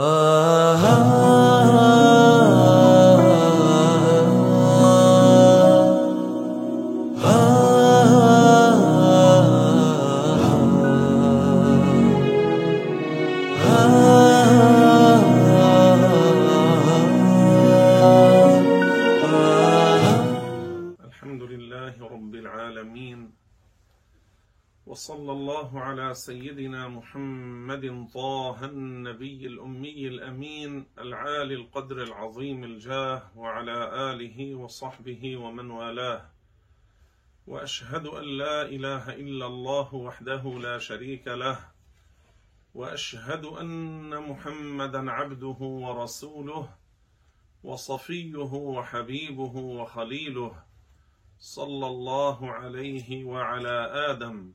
Uh-huh. العالي القدر العظيم الجاه وعلى آله وصحبه ومن والاه. وأشهد أن لا إله إلا الله وحده لا شريك له. وأشهد أن محمدا عبده ورسوله وصفيه وحبيبه وخليله صلى الله عليه وعلى آدم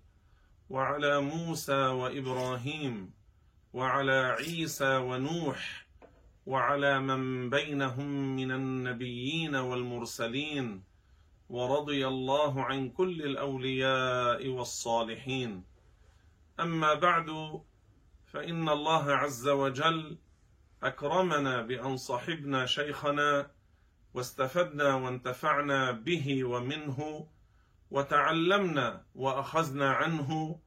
وعلى موسى وإبراهيم وعلى عيسى ونوح وعلى من بينهم من النبيين والمرسلين ورضي الله عن كل الأولياء والصالحين. أما بعد فإن الله عز وجل أكرمنا بأن صحبنا شيخنا واستفدنا وانتفعنا به ومنه وتعلمنا وأخذنا عنه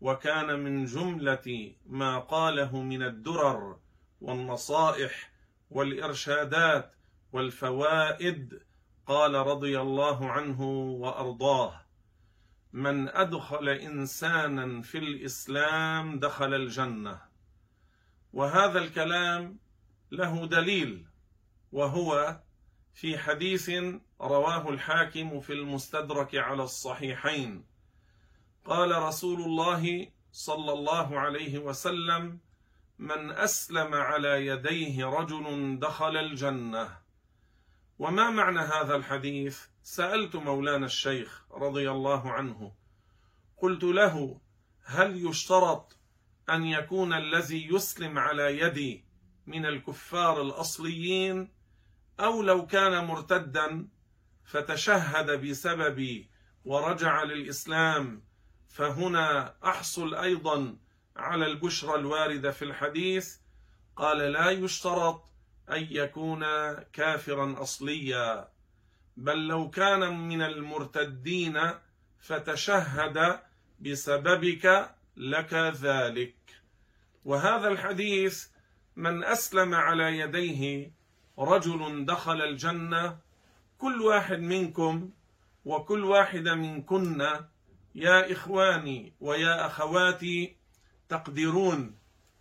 وكان من جملة ما قاله من الدرر والنصائح والإرشادات والفوائد قال رضي الله عنه وأرضاه من أدخل إنسانا في الإسلام دخل الجنة وهذا الكلام له دليل وهو في حديث رواه الحاكم في المستدرك على الصحيحين قال رسول الله صلى الله عليه وسلم من أسلم على يديه رجل دخل الجنة. وما معنى هذا الحديث؟ سألت مولانا الشيخ رضي الله عنه. قلت له هل يشترط أن يكون الذي يسلم على يدي من الكفار الأصليين؟ أو لو كان مرتدا فتشهد بسببي ورجع للإسلام فهنا أحصل أيضا على البشرى الواردة في الحديث قال لا يشترط أن يكون كافرا اصليا بل لو كان من المرتدين فتشهد بسببك لك ذلك. وهذا الحديث من أسلم على يديه رجل دخل الجنة كل واحد منكم وكل واحدة منكن يا إخواني ويا أخواتي تقدرون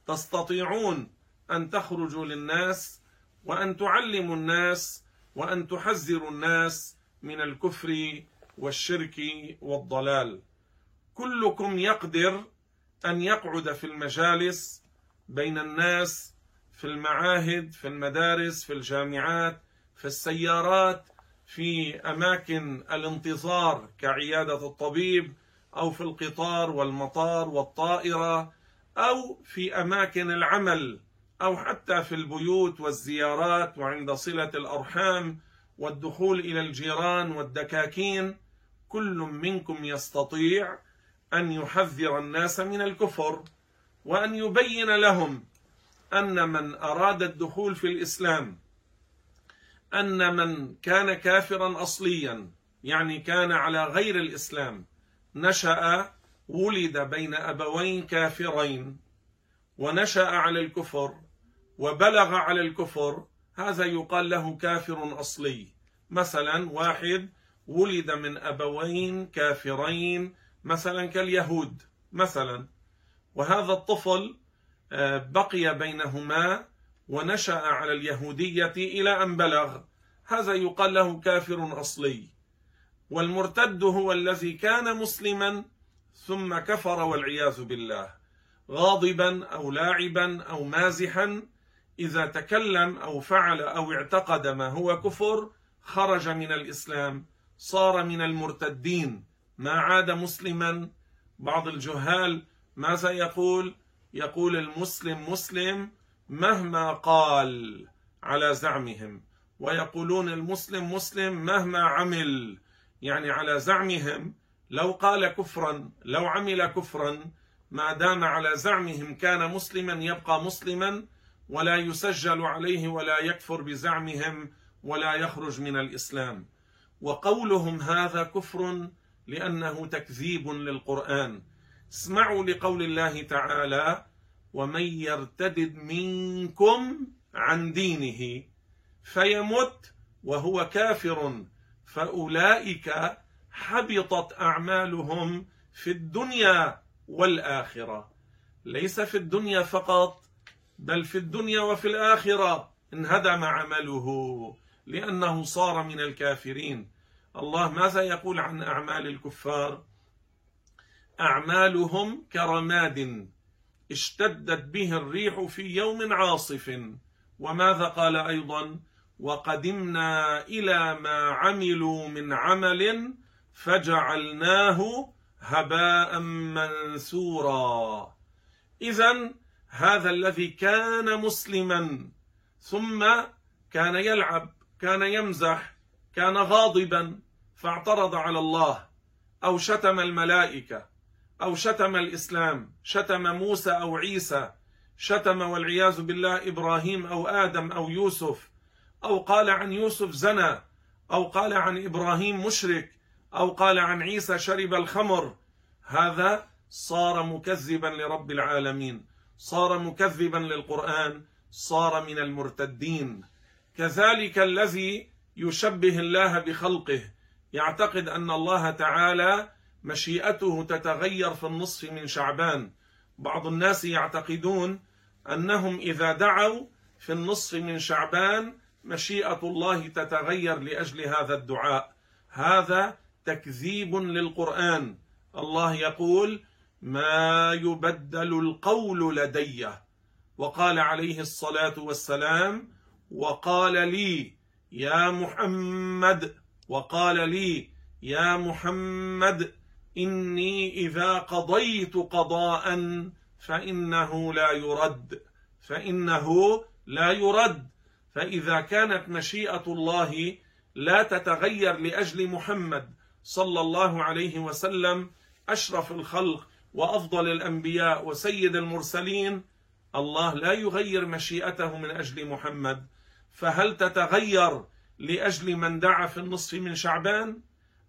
تستطيعون أن تخرجوا للناس وأن تعلموا الناس وأن تحذروا الناس من الكفر والشرك والضلال. كلكم يقدر أن يقعد في المجالس بين الناس في المعاهد في المدارس في الجامعات في السيارات في أماكن الانتظار كعيادة الطبيب أو في القطار والمطار والطائرة. أو في أماكن العمل أو حتى في البيوت والزيارات وعند صلة الأرحام والدخول إلى الجيران والدكاكين كل منكم يستطيع أن يحذر الناس من الكفر وأن يبين لهم أن من أراد الدخول في الإسلام أن من كان كافرا اصليا يعني كان على غير الإسلام نشأ ولد بين أبوين كافرين ونشأ على الكفر وبلغ على الكفر هذا يقال له كافر أصلي. مثلا واحد ولد من أبوين كافرين مثلا كاليهود مثلا. وهذا الطفل بقي بينهما ونشأ على اليهودية إلى أن بلغ. هذا يقال له كافر أصلي. والمرتد هو الذي كان مسلما ثم كفر والعياذ بالله. غاضبا أو لاعبا أو مازحا إذا تكلم أو فعل أو اعتقد ما هو كفر خرج من الإسلام صار من المرتدين. ما عاد مسلما. بعض الجهال ماذا يقول؟ يقول المسلم مسلم مهما قال على زعمهم. ويقولون المسلم مسلم مهما عمل يعني على زعمهم لو قال كفرا لو عمل كفرا ما دام على زعمهم كان مسلما يبقى مسلما ولا يسجل عليه ولا يكفر بزعمهم ولا يخرج من الإسلام. وقولهم هذا كفر لأنه تكذيب للقرآن. اسمعوا لقول الله تعالى ومن يرتدد منكم عن دينه فيمت وهو كافر فأولئك حبطت أعمالهم في الدنيا والآخرة. ليس في الدنيا فقط بل في الدنيا وفي الآخرة. انهدم عمله لأنه صار من الكافرين. الله ماذا يقول عن أعمال الكفار؟ أعمالهم كرماد اشتدت به الريح في يوم عاصف. وماذا قال أيضا؟ وقدمنا إلى ما عملوا من عمل فجعلناه هباء منثورا. اذا هذا الذي كان مسلما ثم كان يلعب كان يمزح كان غاضبا فاعترض على الله أو شتم الملائكة أو شتم الإسلام شتم موسى أو عيسى شتم والعياذ بالله إبراهيم أو آدم أو يوسف أو قال عن يوسف زنى أو قال عن إبراهيم مشرك أو قال عن عيسى شرب الخمر. هذا صار مكذبا لرب العالمين. صار مكذبا للقرآن. صار من المرتدين. كذلك الذي يشبه الله بخلقه. يعتقد أن الله تعالى مشيئته تتغير في النصف من شعبان. بعض الناس يعتقدون أنهم إذا دعوا في النصف من شعبان مشيئة الله تتغير لأجل هذا الدعاء. هذا تكذيب للقرآن. الله يقول ما يبدل القول لدي وقال عليه الصلاة والسلام وقال لي يا محمد وقال لي يا محمد إني إذا قضيت قضاء فإنه لا يرد فإنه لا يرد. فإذا كانت مشيئة الله لا تتغير لأجل محمد صلى الله عليه وسلم أشرف الخلق وأفضل الأنبياء وسيد المرسلين. الله لا يغير مشيئته من أجل محمد. فهل تتغير لأجل من دعا في النصف من شعبان؟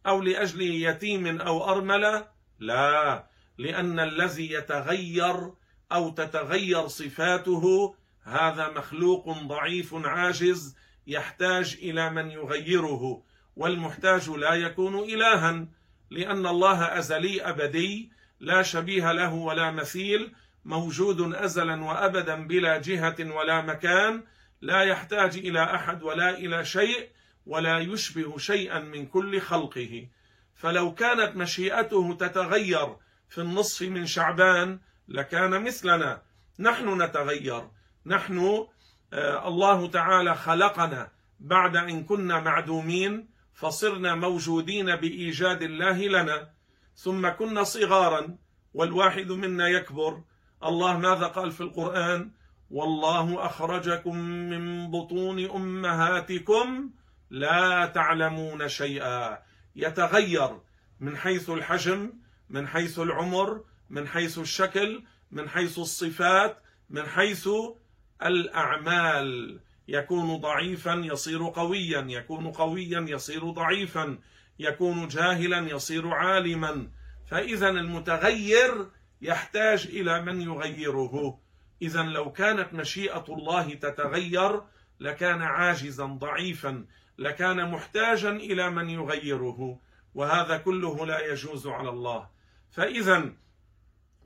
أو لأجل يتيم أو أرملة؟ لا لأن الذي يتغير أو تتغير صفاته هذا مخلوق ضعيف عاجز يحتاج إلى من يغيره. والمحتاج لا يكون الها لأن الله أزلي أبدي لا شبيه له ولا مثيل موجود ازلا وابدا بلا جهة ولا مكان لا يحتاج إلى أحد ولا إلى شيء ولا يشبه شيئا من كل خلقه. فلو كانت مشيئته تتغير في النصف من شعبان لكان مثلنا. نحن نتغير. نحن آه، الله تعالى خلقنا بعد إن كنا معدومين. فصرنا موجودين بإيجاد الله لنا ثم كنا صغارا والواحد منا يكبر. الله ماذا قال في القرآن؟ والله أخرجكم من بطون أمهاتكم لا تعلمون شيئا. يتغير من حيث الحجم من حيث العمر من حيث الشكل من حيث الصفات من حيث الأعمال. يكون ضعيفا يصير قويا يكون قويا يصير ضعيفا يكون جاهلا يصير عالما. فاذا المتغير يحتاج إلى من يغيره. اذا لو كانت مشيئة الله تتغير لكان عاجزا ضعيفا لكان محتاجا إلى من يغيره. وهذا كله لا يجوز على الله. فاذا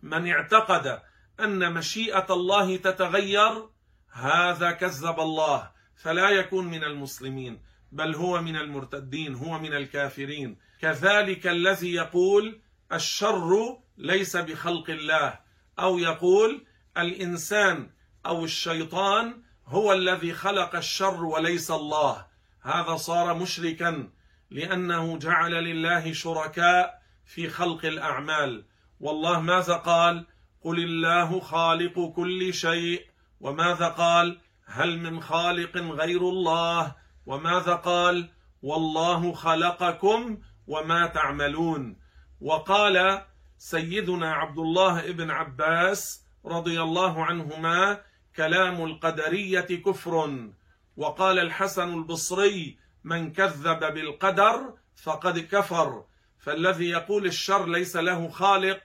من اعتقد أن مشيئة الله تتغير هذا كذب الله فلا يكون من المسلمين بل هو من المرتدين هو من الكافرين. كذلك الذي يقول الشر ليس بخلق الله أو يقول الإنسان أو الشيطان هو الذي خلق الشر وليس الله. هذا صار مشركا لأنه جعل لله شركاء في خلق الأعمال. والله ماذا قال؟ قل الله خالق كل شيء. وماذا قال؟ هل من خالق غير الله؟ وماذا قال؟ والله خلقكم وما تعملون. وقال سيدنا عبد الله بن عباس رضي الله عنهما كلام القدرية كفر. وقال الحسن البصري من كذب بالقدر فقد كفر. فالذي يقول الشر ليس له خالق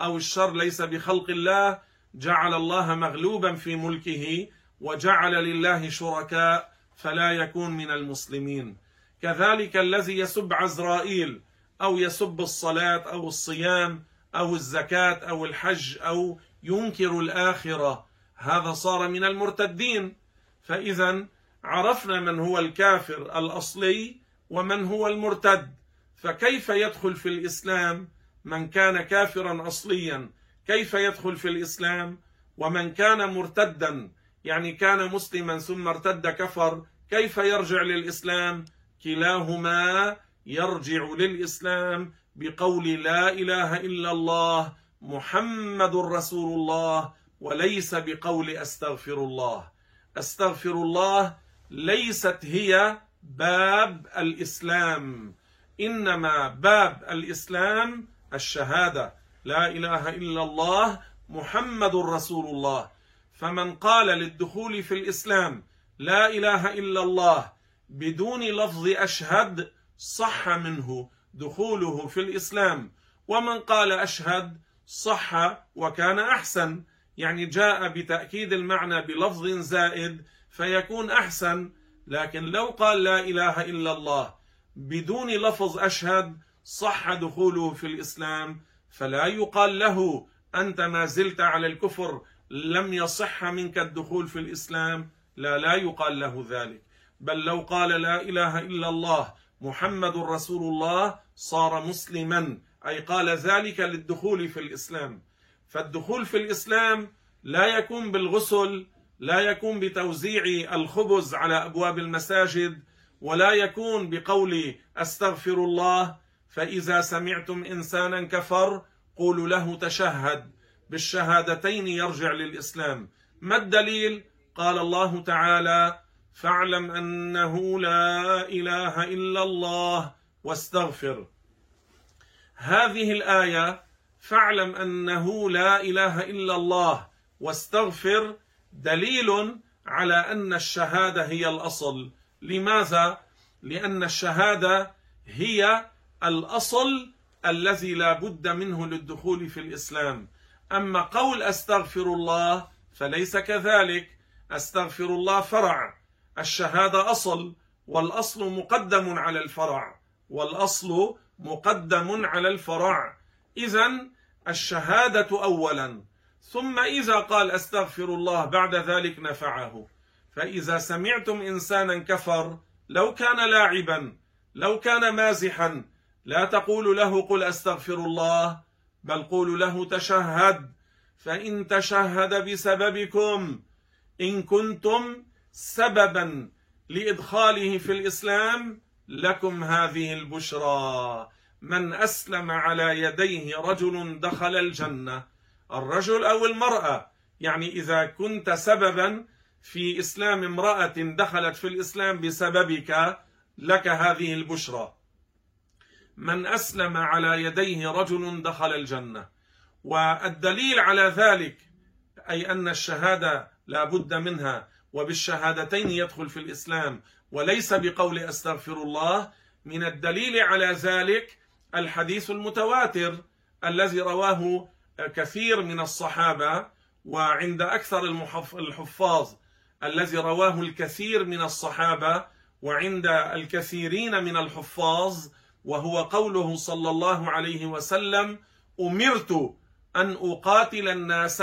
أو الشر ليس بخلق الله جعل الله مغلوبا في ملكه وجعل لله شركاء فلا يكون من المسلمين. كذلك الذي يسب عزرائيل أو يسب الصلاة أو الصيام أو الزكاة أو الحج أو ينكر الآخرة هذا صار من المرتدين. فاذا عرفنا من هو الكافر الأصلي ومن هو المرتد. فكيف يدخل في الإسلام من كان كافرا اصليا؟ كيف يدخل في الإسلام؟ ومن كان مرتدا يعني كان مسلما ثم ارتد كفر كيف يرجع للإسلام؟ كلاهما يرجع للإسلام بقول لا إله إلا الله محمد رسول الله وليس بقول أستغفر الله. أستغفر الله ليست هي باب الإسلام إنما باب الإسلام الشهادة. لا إله إلا الله محمد رسول الله. فمن قال للدخول في الإسلام لا إله إلا الله بدون لفظ أشهد صح منه دخوله في الإسلام. ومن قال أشهد صح وكان أحسن. يعني جاء بتأكيد المعنى بلفظ زائد فيكون أحسن. لكن لو قال لا إله إلا الله بدون لفظ أشهد صح دخوله في الإسلام. فلا يقال له أنت ما زلت على الكفر لم يصح منك الدخول في الإسلام. لا لا يقال له ذلك. بل لو قال لا إله إلا الله محمد رسول الله صار مسلما أي قال ذلك للدخول في الإسلام. فالدخول في الإسلام لا يكون بالغسل لا يكون بتوزيع الخبز على أبواب المساجد ولا يكون بقول أستغفر الله فإذا سمعتم إنسانا كفر قولوا له تشهد. بالشهادتين يرجع للإسلام. ما الدليل؟ قال الله تعالى فاعلم أنه لا إله إلا الله واستغفر. هذه الآية فاعلم أنه لا إله إلا الله واستغفر دليل على أن الشهادة هي الأصل. لماذا؟ لأن الشهادة هي الأصل الذي لا بد منه للدخول في الإسلام. أما قول أستغفر الله فليس كذلك. أستغفر الله فرع. الشهادة أصل والأصل مقدم على الفرع. والأصل مقدم على الفرع. اذا الشهادة اولا. ثم إذا قال أستغفر الله بعد ذلك نفعه. فإذا سمعتم انسانا كفر لو كان لاعبا لو كان مازحا لا تقول له قل أستغفر الله بل قولوا له تشهد فإن تشهد بسببكم إن كنتم سببا لإدخاله في الإسلام لكم هذه البشرى. من أسلم على يديه رجل دخل الجنة الرجل أو المرأة يعني إذا كنت سببا في إسلام امرأة دخلت في الإسلام بسببك لك هذه البشرى. من أسلم على يديه رجل دخل الجنة. والدليل على ذلك أي أن الشهادة لا بد منها وبالشهادتين يدخل في الإسلام وليس بقول أستغفر الله. من الدليل على ذلك الحديث المتواتر الذي رواه كثير من الصحابة وعند أكثر الحفاظ الذي رواه الكثير من الصحابة وعند الكثيرين من الحفاظ وهو قوله صلى الله عليه وسلم أمرت أن أقاتل الناس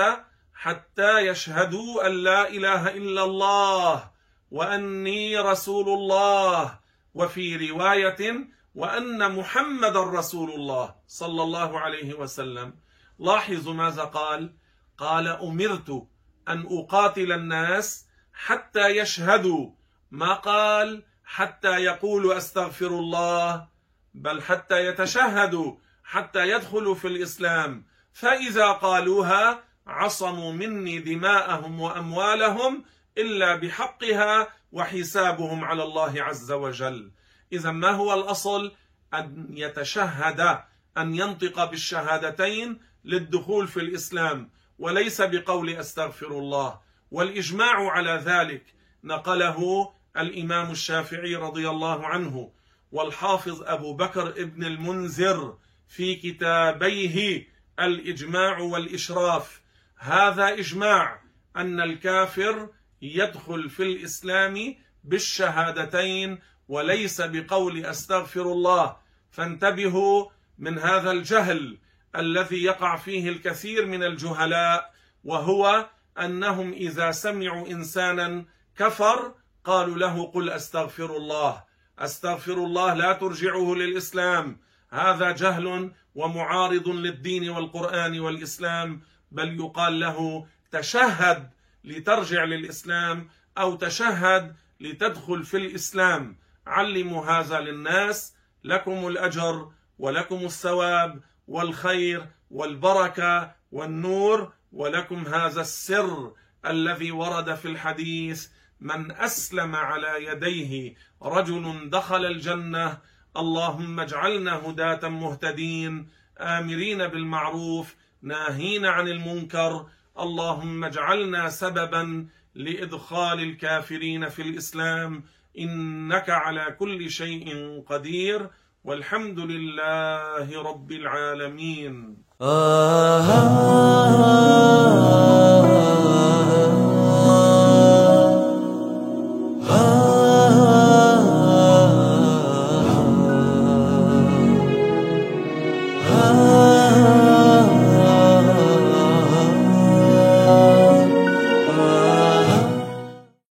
حتى يشهدوا أن لا إله إلا الله وأني رسول الله. وفي رواية وأن محمدا رسول الله صلى الله عليه وسلم. لاحظوا ماذا قال؟ قال أمرت أن أقاتل الناس حتى يشهدوا. ما قال؟ حتى يقولوا أستغفر الله. بل حتى يتشهدوا حتى يدخلوا في الإسلام. فإذا قالوها عصموا مني دماءهم وأموالهم إلا بحقها وحسابهم على الله عز وجل. إذا ما هو الأصل؟ أن يتشهد أن ينطق بالشهادتين للدخول في الإسلام. وليس بقول أستغفر الله. والإجماع على ذلك نقله الإمام الشافعي رضي الله عنه. والحافظ أبو بكر ابن المنذر في كتابيه الإجماع والإشراف. هذا إجماع أن الكافر يدخل في الإسلام بالشهادتين وليس بقول أستغفر الله. فانتبهوا من هذا الجهل الذي يقع فيه الكثير من الجهلاء وهو أنهم إذا سمعوا إنسانا كفر قالوا له قل أستغفر الله. أستغفر الله لا ترجعه للإسلام. هذا جهل ومعارض للدين والقرآن والإسلام بل يقال له تشهد لترجع للإسلام أو تشهد لتدخل في الإسلام. علموا هذا للناس لكم الأجر ولكم الثواب والخير والبركة والنور ولكم هذا السر الذي ورد في الحديث. من أسلم على يديه رجل دخل الجنة. اللهم اجعلنا هداة مهتدين آمرين بالمعروف ناهين عن المنكر. اللهم اجعلنا سببا لإدخال الكافرين في الإسلام. إنك على كل شيء قدير. والحمد لله رب العالمين. آه